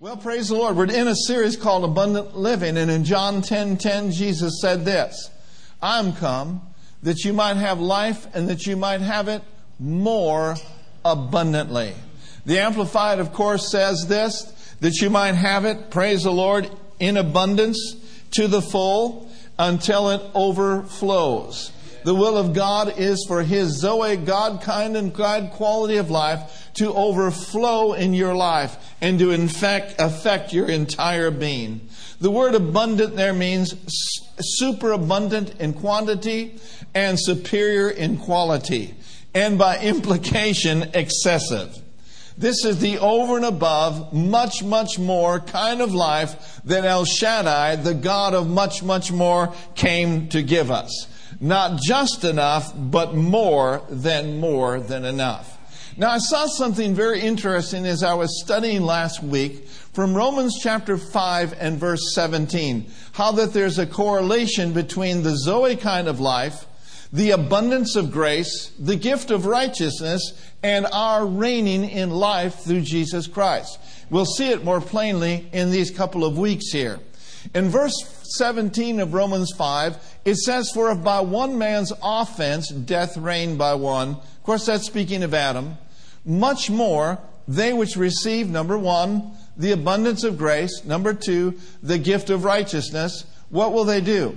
Well, praise the Lord. We're in a series called Abundant Living, and in John 10 10, Jesus said this I'm come that you might have life and that you might have it more abundantly. The Amplified, of course, says this that you might have it, praise the Lord, in abundance to the full until it overflows. The will of God is for His Zoe, God kind and God quality of life to overflow in your life and to infect, affect your entire being. The word abundant there means superabundant in quantity and superior in quality, and by implication, excessive. This is the over and above, much, much more kind of life that El Shaddai, the God of much, much more, came to give us. Not just enough, but more than more than enough. Now, I saw something very interesting as I was studying last week from Romans chapter 5 and verse 17. How that there's a correlation between the Zoe kind of life, the abundance of grace, the gift of righteousness, and our reigning in life through Jesus Christ. We'll see it more plainly in these couple of weeks here. In verse 17 of Romans 5, it says, For if by one man's offense death reigned by one, of course that's speaking of Adam, much more they which receive, number one, the abundance of grace, number two, the gift of righteousness, what will they do?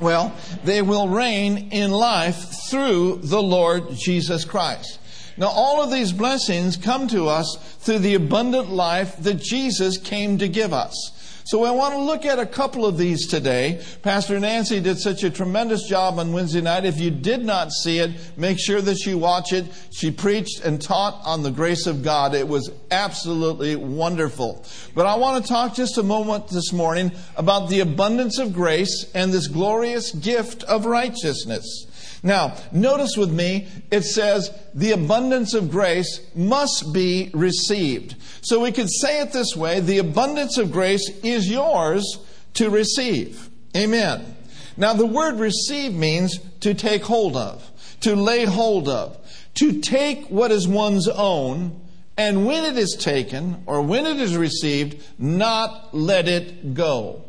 Well, they will reign in life through the Lord Jesus Christ. Now, all of these blessings come to us through the abundant life that Jesus came to give us. So I want to look at a couple of these today. Pastor Nancy did such a tremendous job on Wednesday night. If you did not see it, make sure that you watch it. She preached and taught on the grace of God. It was absolutely wonderful. But I want to talk just a moment this morning about the abundance of grace and this glorious gift of righteousness. Now, notice with me, it says the abundance of grace must be received. So we could say it this way the abundance of grace is yours to receive. Amen. Now, the word receive means to take hold of, to lay hold of, to take what is one's own, and when it is taken or when it is received, not let it go.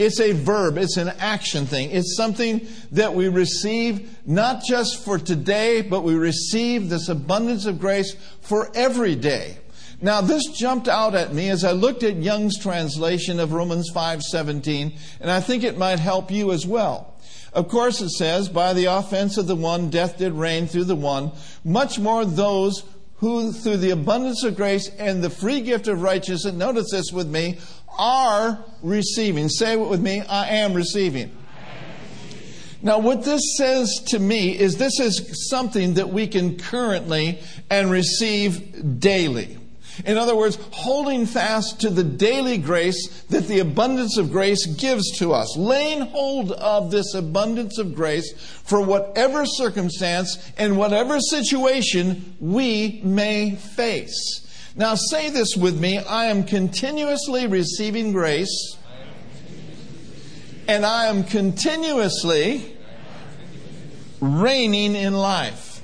It's a verb, it's an action thing. It's something that we receive not just for today, but we receive this abundance of grace for every day. Now, this jumped out at me as I looked at Young's translation of Romans 5:17, and I think it might help you as well. Of course, it says, "By the offense of the one, death did reign through the one; much more those who, through the abundance of grace and the free gift of righteousness, notice this with me, are receiving. Say it with me I am receiving. Now, what this says to me is this is something that we can currently and receive daily. In other words, holding fast to the daily grace that the abundance of grace gives to us. Laying hold of this abundance of grace for whatever circumstance and whatever situation we may face. Now say this with me I am continuously receiving grace, and I am continuously reigning in life.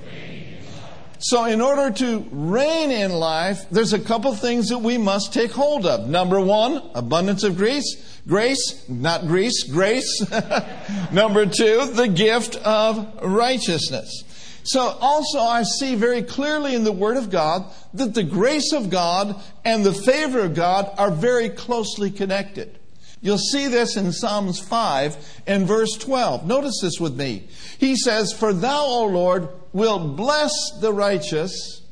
So, in order to reign in life, there's a couple things that we must take hold of. Number one, abundance of grace. Grace, not grease, grace. Number two, the gift of righteousness. So also I see very clearly in the Word of God that the grace of God and the favor of God are very closely connected. You'll see this in Psalms 5 and verse 12. Notice this with me. He says, For thou, O Lord, wilt bless the righteous.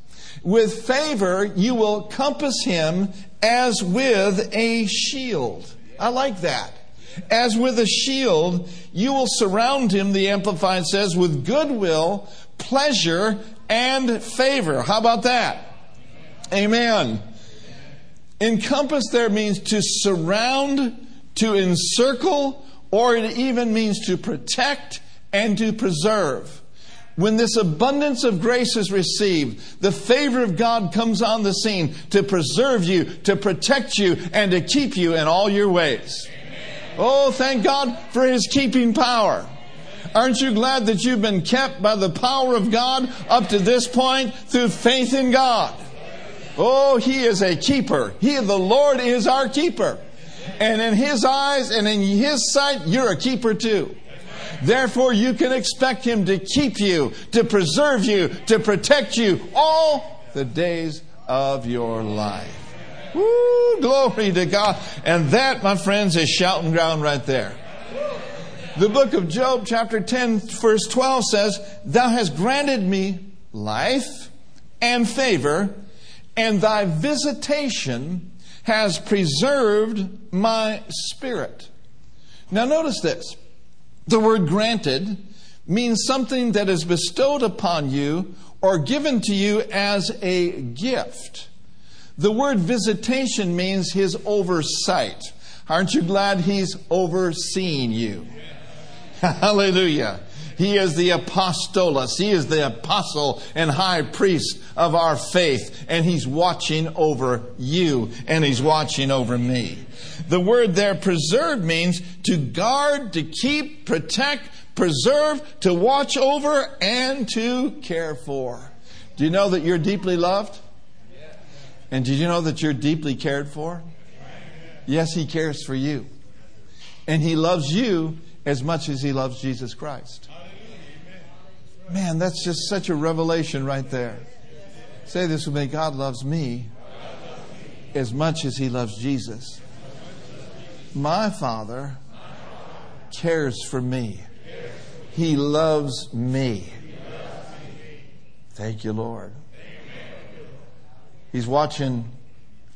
With favor you will compass him as with a shield. I like that. As with a shield, you will surround him, the Amplified says, with goodwill pleasure, and favor. How about that? Amen. Encompass there means to surround, to encircle, or it even means to protect and to preserve. When this abundance of grace is received, the favor of God comes on the scene to preserve you, to protect you, and to keep you in all your ways. Oh, thank God for His keeping power. Aren't you glad that you've been kept by the power of God up to this point through faith in God? Oh, He is a keeper. He, the Lord, is our keeper. And in His eyes and in His sight, you're a keeper too. Therefore, you can expect Him to keep you, to preserve you, to protect you all the days of your life. Woo, glory to God. And that, my friends, is shouting ground right there. The book of Job, chapter 10, verse 12 says, Thou hast granted me life and favor, and thy visitation has preserved my spirit. Now, notice this. The word granted means something that is bestowed upon you or given to you as a gift. The word visitation means his oversight. Aren't you glad he's overseeing you? Hallelujah. He is the apostolos. He is the apostle and high priest of our faith. And he's watching over you and he's watching over me. The word there preserve means to guard, to keep, protect, preserve, to watch over, and to care for. Do you know that you're deeply loved? And did you know that you're deeply cared for? Yes, He cares for you. And He loves you as much as He loves Jesus Christ. Man, that's just such a revelation right there. Say this with me God loves me as much as He loves Jesus. My Father cares for me, He loves me. Thank you, Lord. He's watching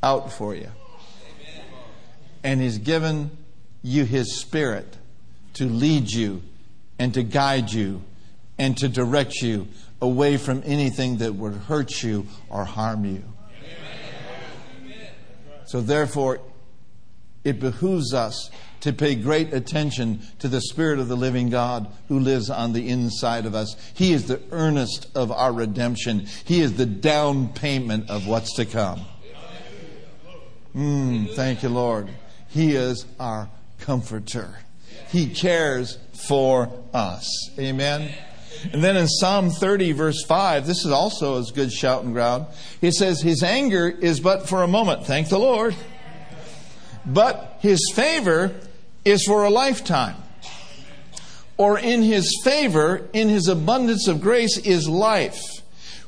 out for you. And He's given you His Spirit to lead you and to guide you and to direct you away from anything that would hurt you or harm you. Amen. So, therefore, it behooves us to pay great attention to the Spirit of the living God who lives on the inside of us. He is the earnest of our redemption, He is the down payment of what's to come. Mm, thank you, Lord. He is our comforter. He cares for us. Amen. And then in Psalm 30, verse 5, this is also a good shouting ground. He says, His anger is but for a moment. Thank the Lord. But His favor is for a lifetime. Or in His favor, in His abundance of grace, is life.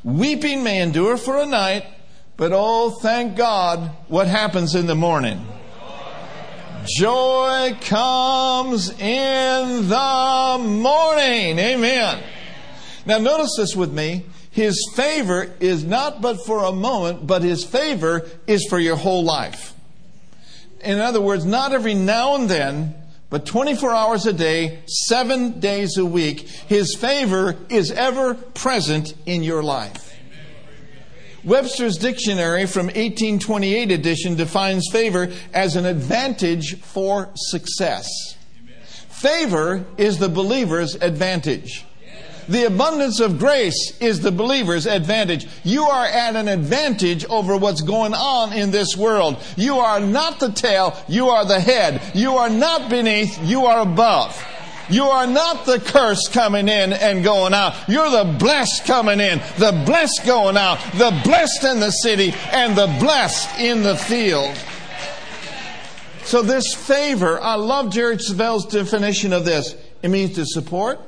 Weeping may endure for a night, but oh, thank God, what happens in the morning? Joy comes in the morning. Amen. Now, notice this with me. His favor is not but for a moment, but His favor is for your whole life. In other words, not every now and then, but 24 hours a day, seven days a week, His favor is ever present in your life. Webster's Dictionary from 1828 edition defines favor as an advantage for success. Favor is the believer's advantage. The abundance of grace is the believer's advantage. You are at an advantage over what's going on in this world. You are not the tail, you are the head. You are not beneath, you are above. You are not the curse coming in and going out. You're the blessed coming in, the blessed going out, the blessed in the city, and the blessed in the field. So, this favor, I love Jerry Savelle's definition of this. It means to support,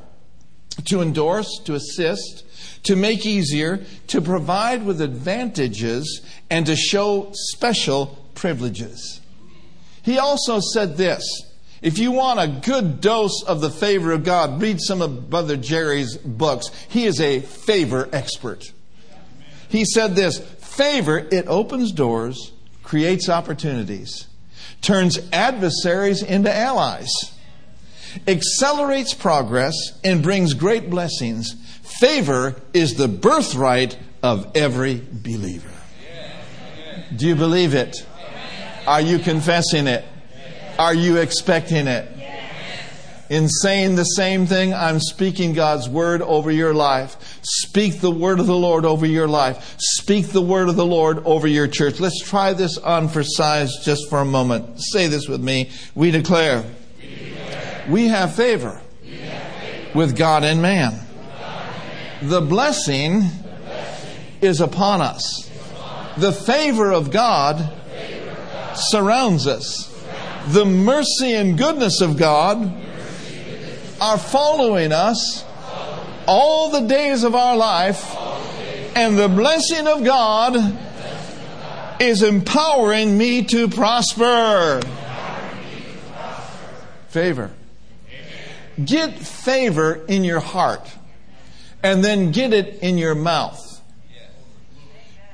to endorse, to assist, to make easier, to provide with advantages, and to show special privileges. He also said this if you want a good dose of the favor of God, read some of Brother Jerry's books. He is a favor expert. He said this favor, it opens doors, creates opportunities, turns adversaries into allies, accelerates progress, and brings great blessings. Favor is the birthright of every believer. Do you believe it? Are you confessing it? Are you expecting it? In saying the same thing, I'm speaking God's word over your life. Speak the word of the Lord over your life. Speak the word of the Lord over your church. Let's try this on for size just for a moment. Say this with me. We declare, we, declare. we, have, favor we have favor with God and man. God and man. The, blessing the blessing is upon us. Upon us. The favor of God surrounds us. The mercy and goodness of God are following us all the days of our life, and the blessing of God is empowering me to prosper. Favor. Get favor in your heart and then get it in your mouth.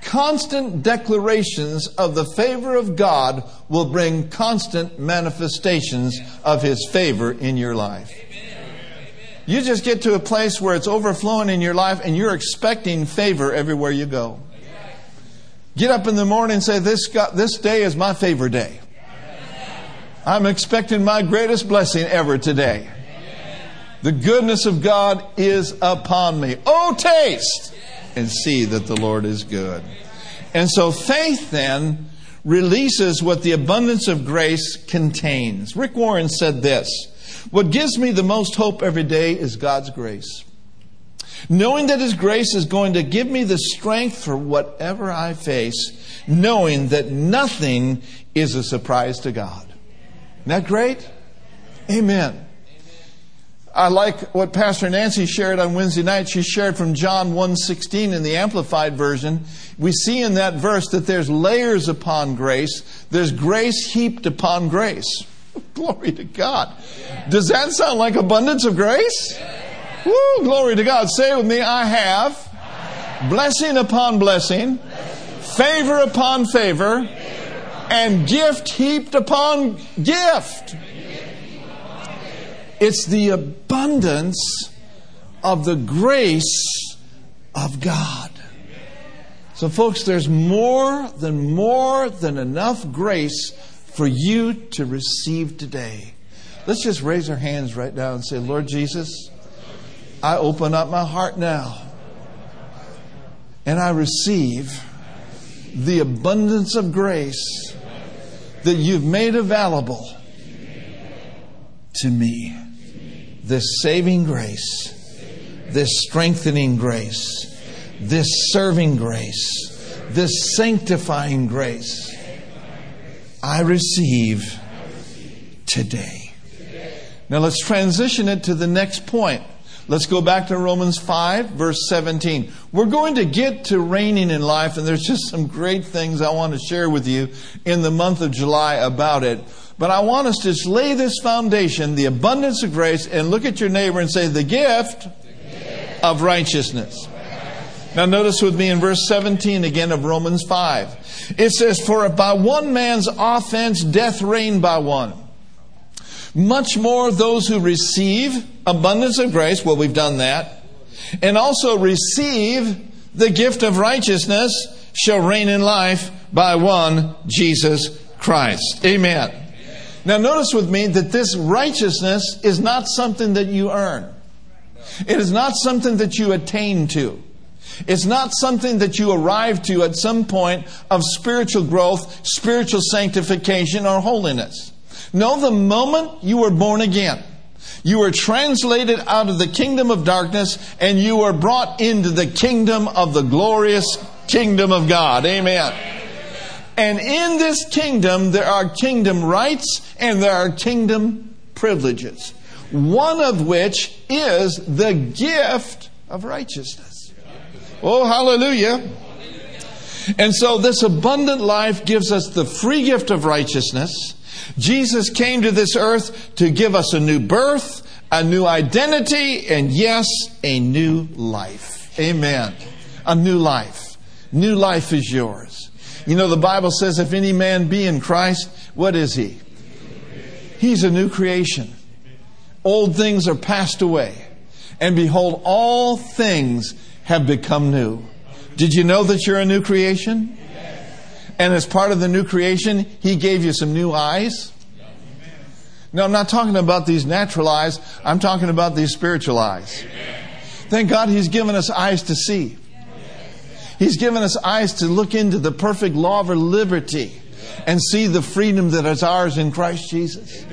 Constant declarations of the favor of God will bring constant manifestations of His favor in your life. You just get to a place where it's overflowing in your life and you're expecting favor everywhere you go. Get up in the morning and say, This, God, this day is my favor day. I'm expecting my greatest blessing ever today. The goodness of God is upon me. Oh, taste and see that the Lord is good. And so faith then releases what the abundance of grace contains. Rick Warren said this What gives me the most hope every day is God's grace. Knowing that His grace is going to give me the strength for whatever I face, knowing that nothing is a surprise to God. Isn't that great? Amen. I like what Pastor Nancy shared on Wednesday night. She shared from John 1:16 in the amplified version. We see in that verse that there's layers upon grace. There's grace heaped upon grace. Glory to God. Does that sound like abundance of grace? Woo, glory to God. Say with me, I have blessing upon blessing, favor upon favor, and gift heaped upon gift. It's the abundance of the grace of God. So, folks, there's more than more than enough grace for you to receive today. Let's just raise our hands right now and say, Lord Jesus, I open up my heart now and I receive the abundance of grace that you've made available to me this saving grace, this strengthening grace, this serving grace, this sanctifying grace, I receive today. Now let's transition it to the next point. Let's go back to Romans 5, verse 17. We're going to get to reigning in life, and there's just some great things I want to share with you in the month of July about it. But I want us to just lay this foundation, the abundance of grace, and look at your neighbor and say, the gift, the gift. of righteousness. Now, notice with me in verse 17 again of Romans 5. It says, For by one man's offense, death reigned by one. Much more those who receive abundance of grace, well, we've done that, and also receive the gift of righteousness shall reign in life by one, Jesus Christ. Amen. Now, notice with me that this righteousness is not something that you earn. It is not something that you attain to. It's not something that you arrive to at some point of spiritual growth, spiritual sanctification, or holiness. No, the moment you were born again, you were translated out of the kingdom of darkness and you were brought into the kingdom of the glorious kingdom of God. Amen. And in this kingdom, there are kingdom rights and there are kingdom privileges. One of which is the gift of righteousness. Oh, hallelujah. And so this abundant life gives us the free gift of righteousness. Jesus came to this earth to give us a new birth, a new identity, and yes, a new life. Amen. A new life. New life is yours. You know, the Bible says, if any man be in Christ, what is he? He's a new creation. Old things are passed away. And behold, all things have become new. Did you know that you're a new creation? And as part of the new creation, He gave you some new eyes. No, I'm not talking about these natural eyes. I'm talking about these spiritual eyes. Thank God He's given us eyes to see. He's given us eyes to look into the perfect law of liberty and see the freedom that is ours in Christ Jesus.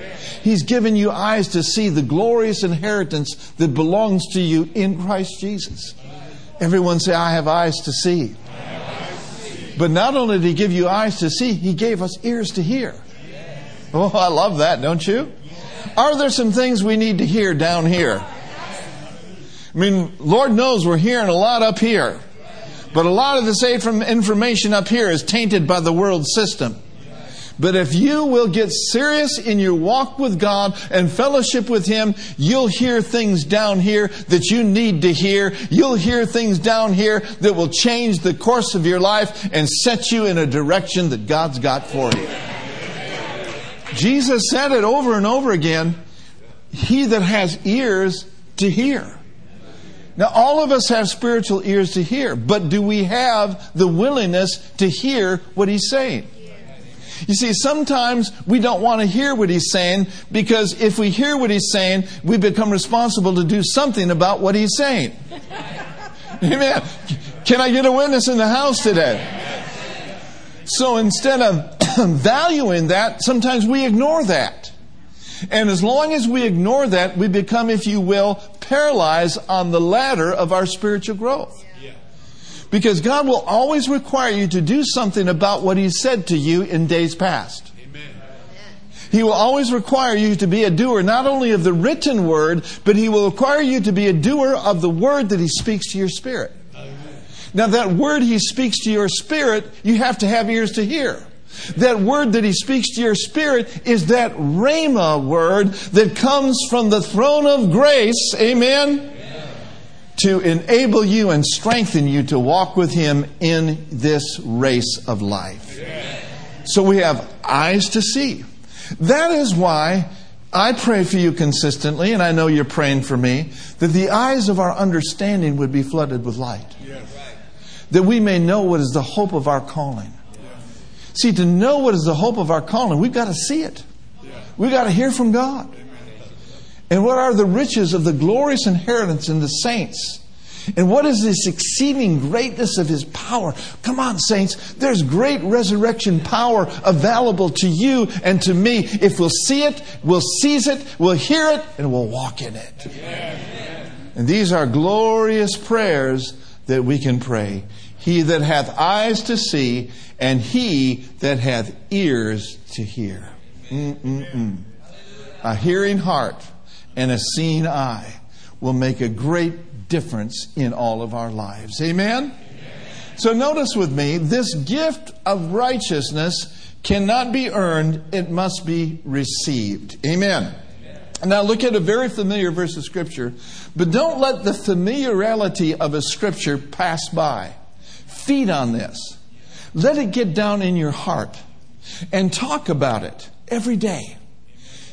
He's given you eyes to see the glorious inheritance that belongs to you in Christ Jesus. Everyone say, I have eyes to see. But not only did He give you eyes to see, He gave us ears to hear. Oh, I love that, don't you? Are there some things we need to hear down here? I mean, Lord knows we're hearing a lot up here. But a lot of this information up here is tainted by the world system. But if you will get serious in your walk with God and fellowship with Him, you'll hear things down here that you need to hear. You'll hear things down here that will change the course of your life and set you in a direction that God's got for you. Jesus said it over and over again He that has ears to hear. Now, all of us have spiritual ears to hear, but do we have the willingness to hear what He's saying? You see, sometimes we don't want to hear what he's saying because if we hear what he's saying, we become responsible to do something about what he's saying. Amen. Can I get a witness in the house today? So instead of valuing that, sometimes we ignore that. And as long as we ignore that, we become, if you will, paralyzed on the ladder of our spiritual growth. Because God will always require you to do something about what He said to you in days past. He will always require you to be a doer not only of the written word, but He will require you to be a doer of the word that He speaks to your spirit. Now, that word He speaks to your spirit, you have to have ears to hear. That word that He speaks to your spirit is that Rhema word that comes from the throne of grace. Amen to enable you and strengthen you to walk with Him in this race of life. So we have eyes to see. That is why I pray for you consistently, and I know you're praying for me, that the eyes of our understanding would be flooded with light. That we may know what is the hope of our calling. See, to know what is the hope of our calling, we've got to see it. We've got to hear from God. And what are the riches of the glorious inheritance in the saints? And what is this exceeding greatness of his power? Come on, saints. There's great resurrection power available to you and to me if we'll see it, we'll seize it, we'll hear it, and we'll walk in it. And these are glorious prayers that we can pray. He that hath eyes to see, and he that hath ears to hear. Mm-mm-mm. A hearing heart and a seeing eye will make a great difference in all of our lives. Amen? Amen? So notice with me, this gift of righteousness cannot be earned, it must be received. Amen. Amen. Now look at a very familiar verse of Scripture, but don't let the familiarity of a Scripture pass by. Feed on this. Let it get down in your heart and talk about it every day.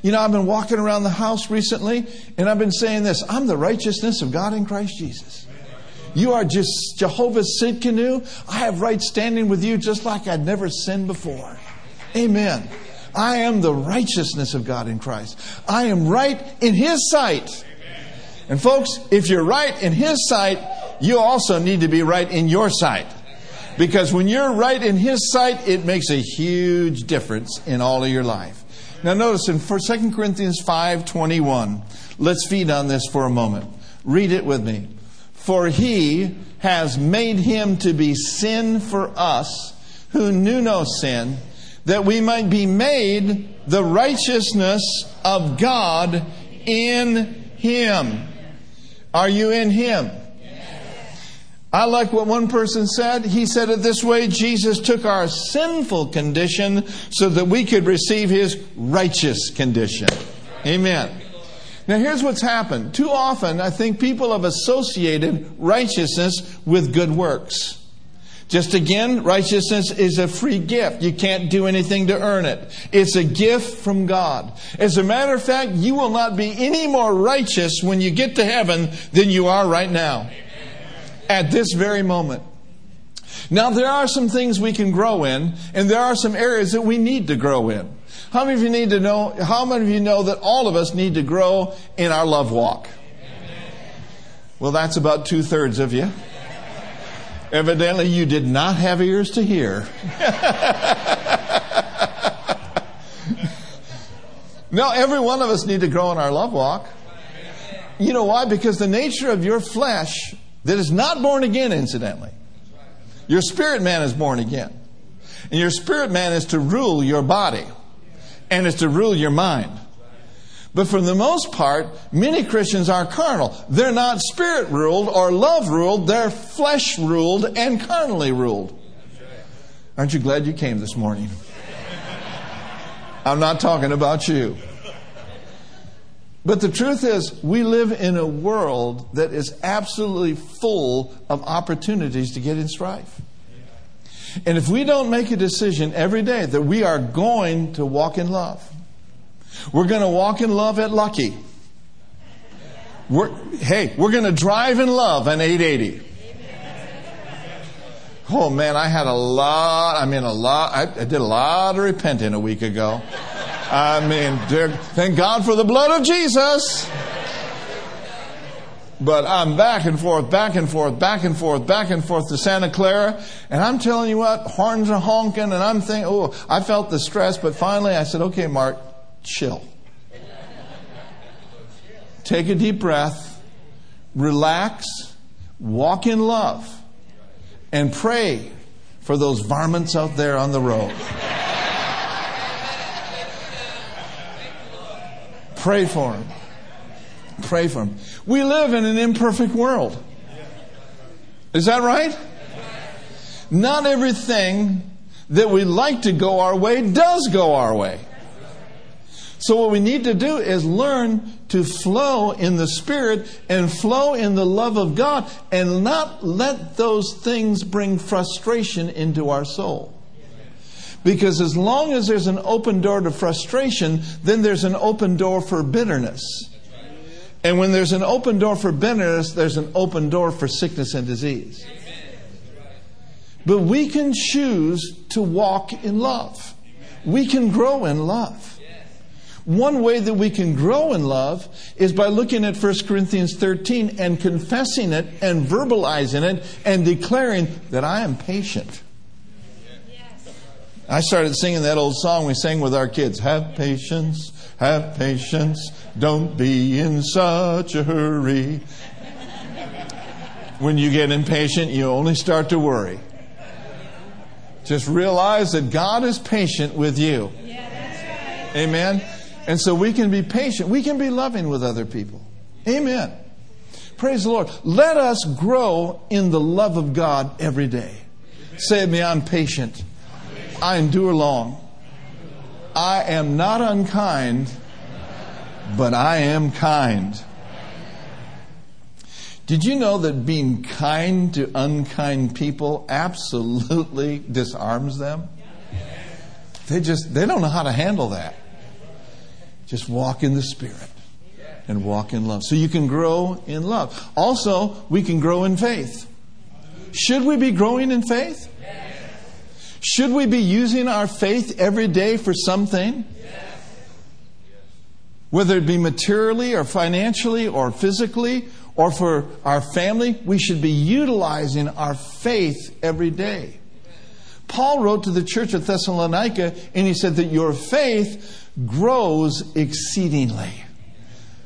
You know, I've been walking around the house recently and I've been saying this I'm the righteousness of God in Christ Jesus. You are just Jehovah's Tsidkenu. I have right standing with you just like I'd never sinned before. Amen. I am the righteousness of God in Christ. I am right in His sight. And folks, if you're right in His sight, you also need to be right in your sight. Because when you're right in His sight, it makes a huge difference in all of your life. Now notice in 2 Corinthians 5:21. Let's feed on this for a moment. Read it with me. For he has made him to be sin for us who knew no sin, that we might be made the righteousness of God in him. Are you in him? I like what one person said. He said it this way Jesus took our sinful condition so that we could receive his righteous condition. Amen. Now, here's what's happened. Too often, I think people have associated righteousness with good works. Just again, righteousness is a free gift. You can't do anything to earn it. It's a gift from God. As a matter of fact, you will not be any more righteous when you get to heaven than you are right now at this very moment. Now, there are some things we can grow in, and there are some areas that we need to grow in. How many of you need to know? How many of you know that all of us need to grow in our love walk? Well, that's about two thirds of you. Evidently, you did not have ears to hear. no, every one of us need to grow in our love walk. You know why? Because the nature of your flesh that is not born again, incidentally. Your spirit man is born again. And your spirit man is to rule your body and is to rule your mind. But for the most part, many Christians are carnal. They're not spirit ruled or love ruled, they're flesh ruled and carnally ruled. Aren't you glad you came this morning? I'm not talking about you. But the truth is, we live in a world that is absolutely full of opportunities to get in strife. And if we don't make a decision every day that we are going to walk in love, we're going to walk in love at Lucky. We're, hey, we're going to drive in love on 880. Oh man, I had a lot, I mean a lot, I, I did a lot of repenting a week ago. I mean, dear, thank God for the blood of Jesus. But I'm back and forth, back and forth, back and forth, back and forth to Santa Clara. And I'm telling you what, horns are honking and I'm thinking, oh, I felt the stress, but finally I said, okay, Mark, chill. Take a deep breath, relax, walk in love, and pray for those varmints out there on the road. Pray for them. Pray for them. We live in an imperfect world. Is that right? Not everything that we like to go our way does go our way. So, what we need to do is learn to flow in the Spirit and flow in the love of God and not let those things bring frustration into our soul. Because as long as there's an open door to frustration, then there's an open door for bitterness. And when there's an open door for bitterness, there's an open door for sickness and disease. But we can choose to walk in love. We can grow in love. One way that we can grow in love is by looking at 1 Corinthians 13 and confessing it and verbalizing it and declaring that I am patient. I started singing that old song we sang with our kids Have patience, have patience, don't be in such a hurry. When you get impatient, you only start to worry. Just realize that God is patient with you. Amen. And so we can be patient. We can be loving with other people. Amen. Praise the Lord. Let us grow in the love of God every day. Say me, I'm patient. I endure long. I am not unkind, but I am kind. Did you know that being kind to unkind people absolutely disarms them? They just they don't know how to handle that. Just walk in the Spirit and walk in love. So you can grow in love. Also, we can grow in faith. Should we be growing in faith? Should we be using our faith every day for something? Whether it be materially or financially or physically or for our family, we should be utilizing our faith every day. Paul wrote to the church at Thessalonica and he said that your faith grows exceedingly.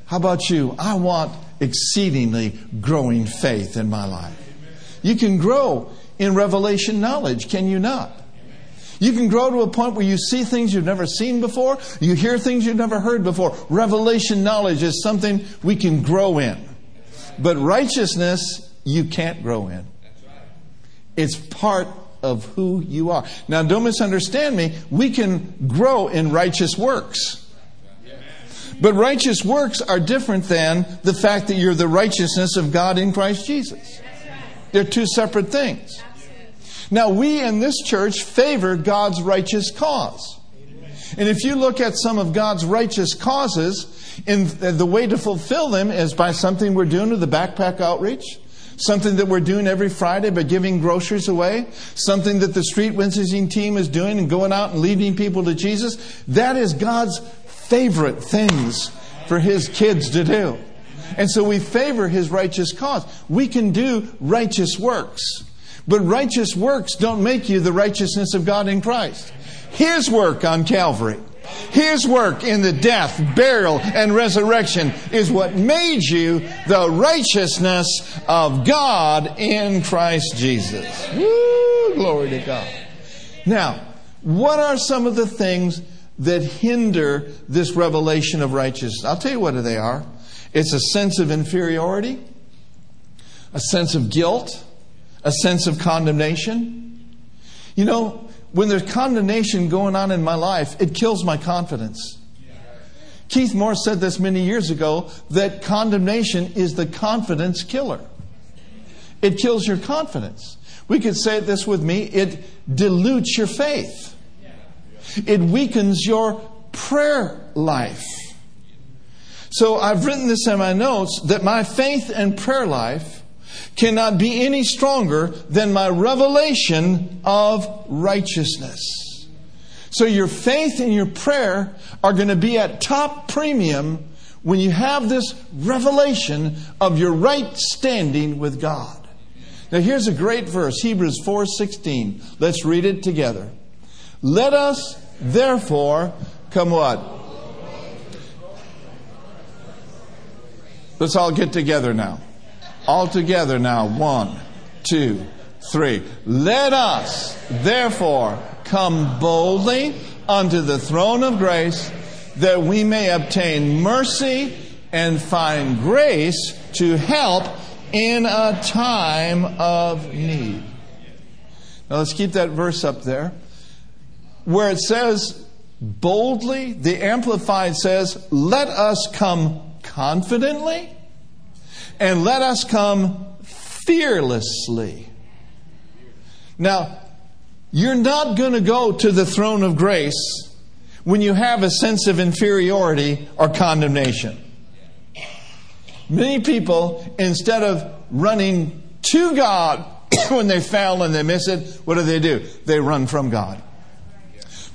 How about you? I want exceedingly growing faith in my life. You can grow in revelation knowledge, can you not? You can grow to a point where you see things you've never seen before, you hear things you've never heard before. Revelation knowledge is something we can grow in. But righteousness, you can't grow in. It's part of who you are. Now, don't misunderstand me. We can grow in righteous works. But righteous works are different than the fact that you're the righteousness of God in Christ Jesus. They're two separate things. Now, we in this church favor God's righteous cause. And if you look at some of God's righteous causes, and uh, the way to fulfill them is by something we're doing with the backpack outreach, Something that we're doing every Friday by giving groceries away. Something that the street witnessing team is doing and going out and leading people to Jesus. That is God's favorite things for His kids to do. And so we favor His righteous cause. We can do righteous works. But righteous works don't make you the righteousness of God in Christ. His work on Calvary his work in the death, burial, and resurrection is what made you the righteousness of God in Christ Jesus. Woo! Glory to God. Now, what are some of the things that hinder this revelation of righteousness? I'll tell you what they are. It's a sense of inferiority, a sense of guilt, a sense of condemnation. You know, when there's condemnation going on in my life, it kills my confidence. Keith Moore said this many years ago that condemnation is the confidence killer. It kills your confidence. We could say this with me it dilutes your faith, it weakens your prayer life. So I've written this in my notes that my faith and prayer life cannot be any stronger than my revelation of righteousness. So your faith and your prayer are going to be at top premium when you have this revelation of your right standing with God. Now here's a great verse, Hebrews 4:16. Let's read it together. Let us therefore come what? Let's all get together now. All together now. One, two, three. Let us therefore come boldly unto the throne of grace that we may obtain mercy and find grace to help in a time of need. Now let's keep that verse up there. Where it says boldly, the Amplified says, let us come confidently and let us come fearlessly. Now, you're not going to go to the throne of grace when you have a sense of inferiority or condemnation. Many people, instead of running to God when they fail and they miss it, what do they do? They run from God.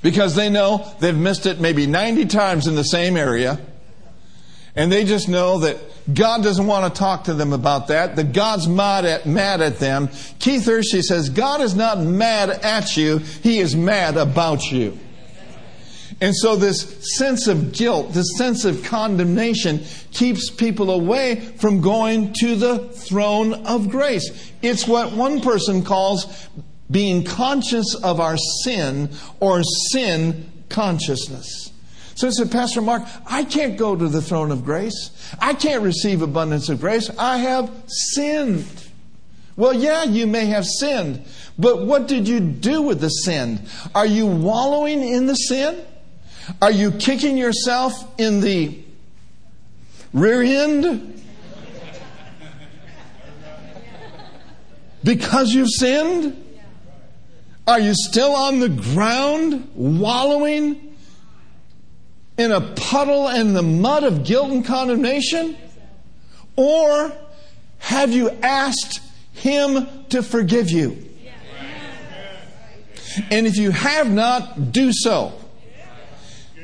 Because they know they've missed it maybe 90 times in the same area. And they just know that God doesn't want to talk to them about that, that God's mad at, mad at them. Keith Hershey says, God is not mad at you, He is mad about you. And so this sense of guilt, this sense of condemnation keeps people away from going to the throne of grace. It's what one person calls being conscious of our sin or sin consciousness. So he said, Pastor Mark, I can't go to the throne of grace. I can't receive abundance of grace. I have sinned. Well, yeah, you may have sinned, but what did you do with the sin? Are you wallowing in the sin? Are you kicking yourself in the rear end? Because you've sinned? Are you still on the ground wallowing in a puddle and the mud of guilt and condemnation? Or have you asked Him to forgive you? And if you have not, do so.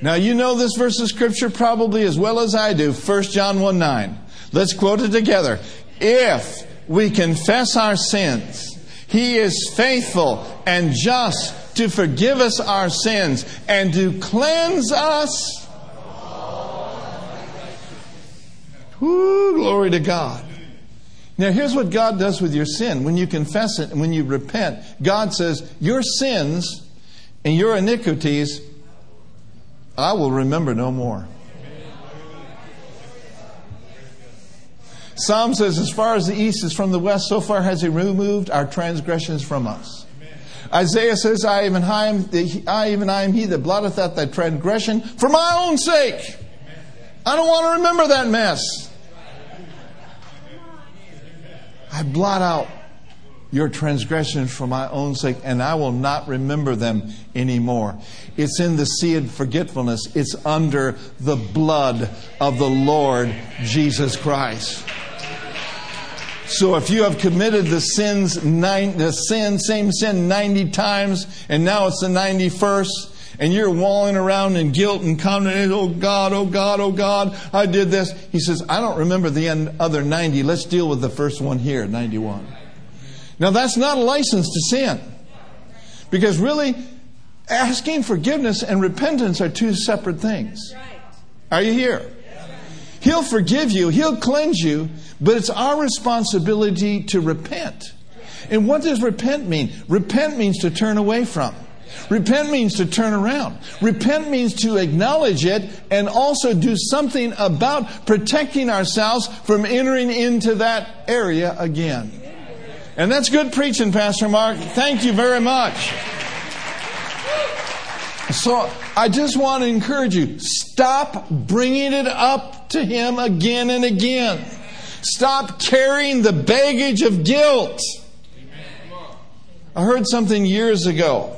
Now, you know this verse of Scripture probably as well as I do 1 John 1 9. Let's quote it together. If we confess our sins, He is faithful and just to forgive us our sins and to cleanse us. Whoo, glory to God. Now, here's what God does with your sin. When you confess it and when you repent, God says, Your sins and your iniquities I will remember no more. Psalm says, As far as the east is from the west, so far has He removed our transgressions from us. Isaiah says, I even, I am, I even I am He that blotteth out thy transgression for my own sake. I don't want to remember that mess. I blot out your transgressions for my own sake, and I will not remember them anymore. It's in the sea of forgetfulness, it's under the blood of the Lord Jesus Christ. So if you have committed the sins, nine, the sin, same sin 90 times, and now it's the 91st, and you're walling around in guilt and condemnation, oh God, oh God, oh God, I did this. He says, I don't remember the other 90. Let's deal with the first one here, 91. Now, that's not a license to sin. Because really, asking forgiveness and repentance are two separate things. Are you here? He'll forgive you, He'll cleanse you, but it's our responsibility to repent And what does repent mean? Repent means to turn away from. Repent means to turn around. Repent means to acknowledge it and also do something about protecting ourselves from entering into that area again. And that's good preaching, Pastor Mark. Thank you very much. So I just want to encourage you stop bringing it up to Him again and again. Stop carrying the baggage of guilt. I heard something years ago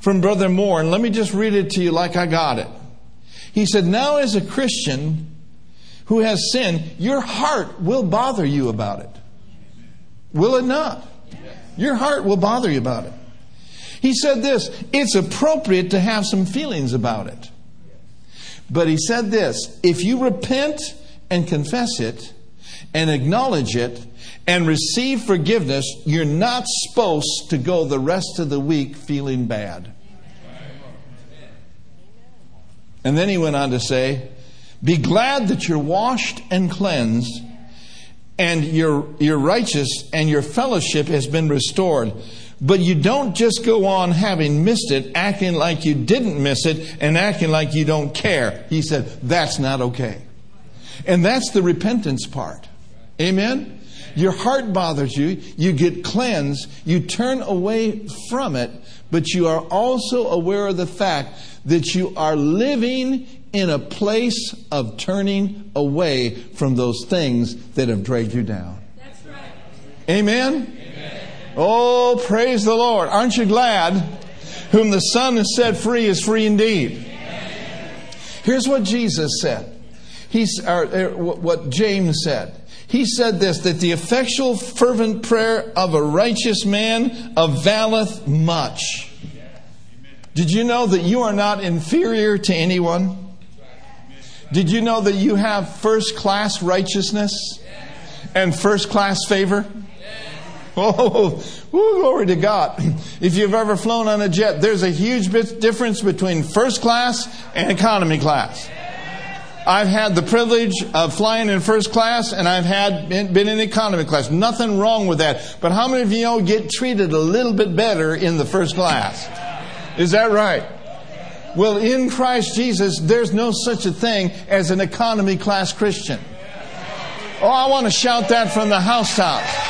from Brother Moore, and let me just read it to you like I got it. He said, Now, as a Christian who has sinned, your heart will bother you about it. Will it not? Your heart will bother you about it. He said this it's appropriate to have some feelings about it. But he said this if you repent and confess it and acknowledge it and receive forgiveness, you're not supposed to go the rest of the week feeling bad. And then he went on to say, Be glad that you're washed and cleansed, and you're, you're righteous, and your fellowship has been restored. But you don't just go on having missed it, acting like you didn't miss it, and acting like you don't care. He said, That's not okay. And that's the repentance part. Amen? Your heart bothers you. You get cleansed. You turn away from it. But you are also aware of the fact that you are living in a place of turning away from those things that have dragged you down. That's right. Amen? Oh, praise the Lord. Aren't you glad? Whom the Son has set free is free indeed. Here's what Jesus said. He's, or, er, or, what James said. He said this that the effectual, fervent prayer of a righteous man availeth much. Did you know that you are not inferior to anyone? Did you know that you have first class righteousness and first class favor? Oh, glory to God. If you've ever flown on a jet, there's a huge difference between first class and economy class. I've had the privilege of flying in first class and I've had been in economy class. Nothing wrong with that. But how many of you know get treated a little bit better in the first class? Is that right? Well, in Christ Jesus, there's no such a thing as an economy class Christian. Oh, I want to shout that from the housetops.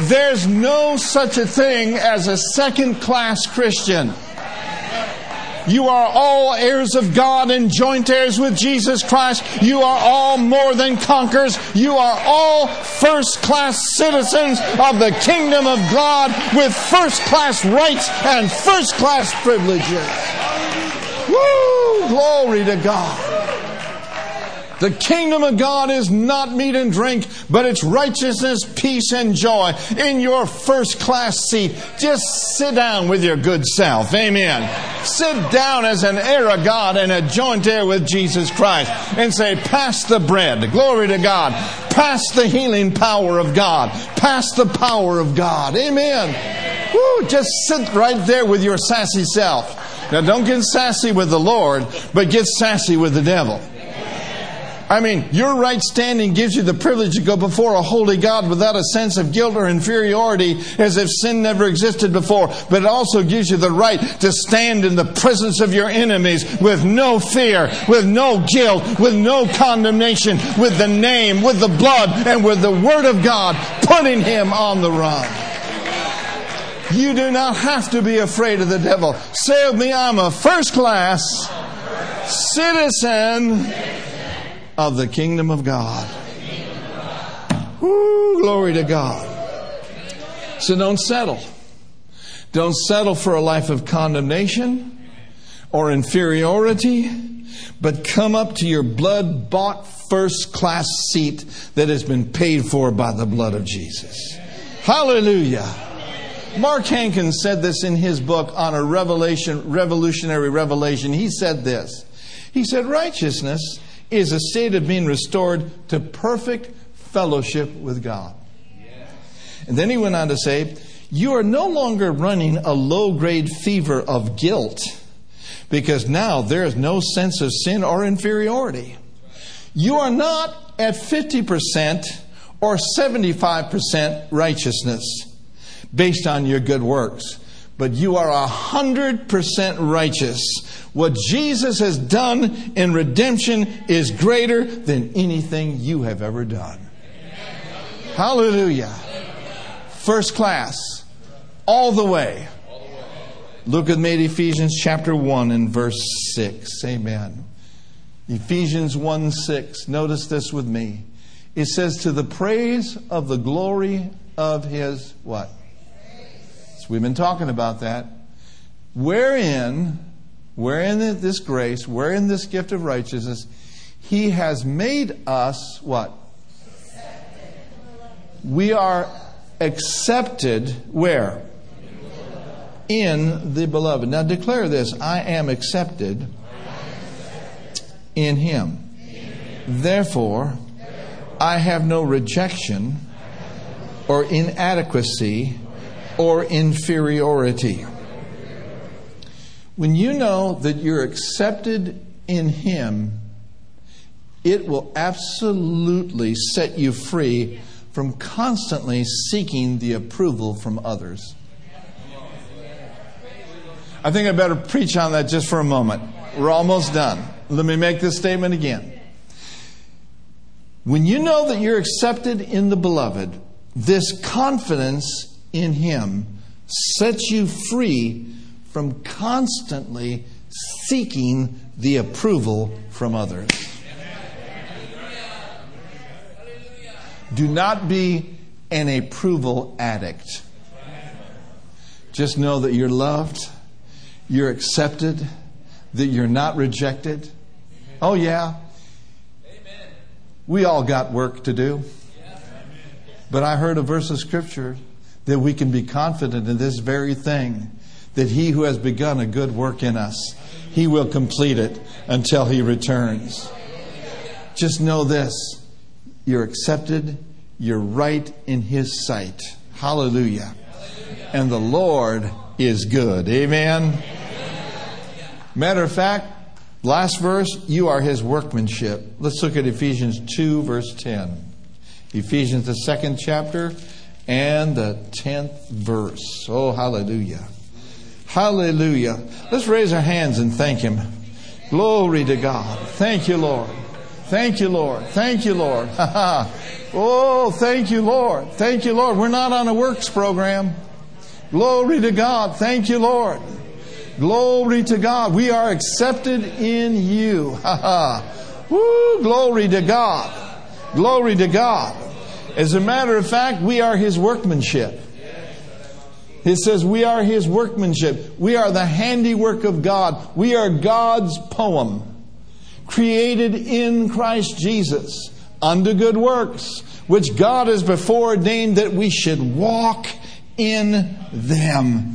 There's no such a thing as a second class Christian. You are all heirs of God and joint heirs with Jesus Christ. You are all more than conquerors. You are all first class citizens of the kingdom of God with first class rights and first class privileges. Woo! Glory to God. The kingdom of God is not meat and drink, but it's righteousness, peace, and joy in your first class seat. Just sit down with your good self. Amen. Sit down as an heir of God and a joint heir with Jesus Christ and say, Pass the bread. Glory to God. Pass the healing power of God. Pass the power of God. Amen. Woo, just sit right there with your sassy self. Now, don't get sassy with the Lord, but get sassy with the devil. I mean, your right standing gives you the privilege to go before a holy God without a sense of guilt or inferiority as if sin never existed before. But it also gives you the right to stand in the presence of your enemies with no fear, with no guilt, with no condemnation, with the name, with the blood, and with the Word of God, putting him on the run. You do not have to be afraid of the devil. Say with me, I'm a first class citizen of the kingdom of God. Woo, glory to God. So don't settle. Don't settle for a life of condemnation or inferiority, but come up to your blood bought first class seat that has been paid for by the blood of Jesus. Hallelujah. Mark Hankins said this in his book on a revelation, revolutionary revelation. He said this. He said, righteousness is a state of being restored to perfect fellowship with God. And then he went on to say, You are no longer running a low grade fever of guilt because now there is no sense of sin or inferiority. You are not at 50% or 75% righteousness based on your good works. But you are 100% righteous. What Jesus has done in redemption is greater than anything you have ever done. Hallelujah. First class, all the way. Look at me Ephesians chapter 1 and verse 6. Amen. Ephesians 1 6. Notice this with me. It says, To the praise of the glory of his what? So we've been talking about that. Wherein, wherein this grace, wherein this gift of righteousness, he has made us what? We are accepted where? In the beloved. Now declare this I am accepted in him. Therefore, I have no rejection or inadequacy or inferiority. When you know that you're accepted in Him, it will absolutely set you free from constantly seeking the approval from others. I think I better preach on that just for a moment. We're almost done. Let me make this statement again. When you know that you're accepted in the beloved, this confidence in Him sets you free from constantly seeking the approval from others. Do not be an approval addict. Just know that you're loved, you're accepted, that you're not rejected. Oh, yeah. We all got work to do. But I heard a verse of scripture that we can be confident in this very thing that he who has begun a good work in us, he will complete it until he returns. Just know this you're accepted, you're right in his sight. Hallelujah. And the Lord is good. Amen. Matter of fact, last verse, you are his workmanship. Let's look at Ephesians 2, verse 10. Ephesians, the second chapter and the tenth verse. Oh, hallelujah. Hallelujah. Let's raise our hands and thank him. Glory to God. Thank you, Lord. Thank you, Lord. Thank you, Lord. oh, thank you, Lord. Thank you, Lord. We're not on a works program. Glory to God. Thank you, Lord. Glory to God. We are accepted in you. Ha ha. Woo, glory to God. Glory to God. As a matter of fact, we are His workmanship. It says we are His workmanship. We are the handiwork of God. We are God's poem, created in Christ Jesus unto good works, which God has before ordained that we should walk in them.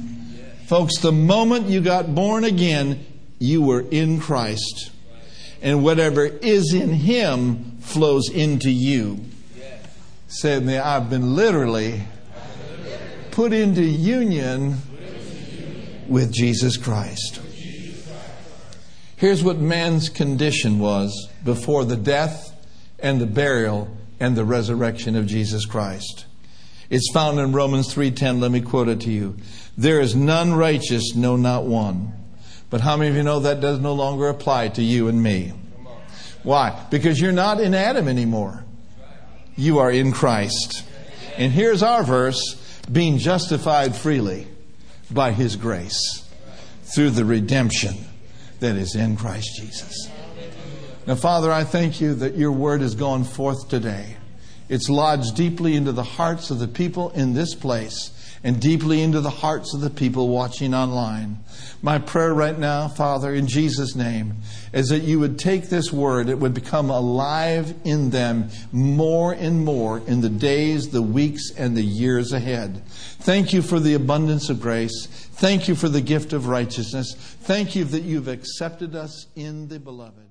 Folks, the moment you got born again, you were in Christ. And whatever is in Him flows into you. Said me, I've been literally put into union with Jesus Christ. Here's what man's condition was before the death and the burial and the resurrection of Jesus Christ. It's found in Romans 3:10. Let me quote it to you. There is none righteous, no, not one. But how many of you know that does no longer apply to you and me? Why? Because you're not in Adam anymore. You are in Christ. And here's our verse being justified freely by his grace through the redemption that is in Christ Jesus. Now, Father, I thank you that your word has gone forth today. It's lodged deeply into the hearts of the people in this place and deeply into the hearts of the people watching online. My prayer right now, Father, in Jesus' name, is that you would take this word, it would become alive in them more and more in the days, the weeks, and the years ahead. Thank you for the abundance of grace. Thank you for the gift of righteousness. Thank you that you've accepted us in the beloved.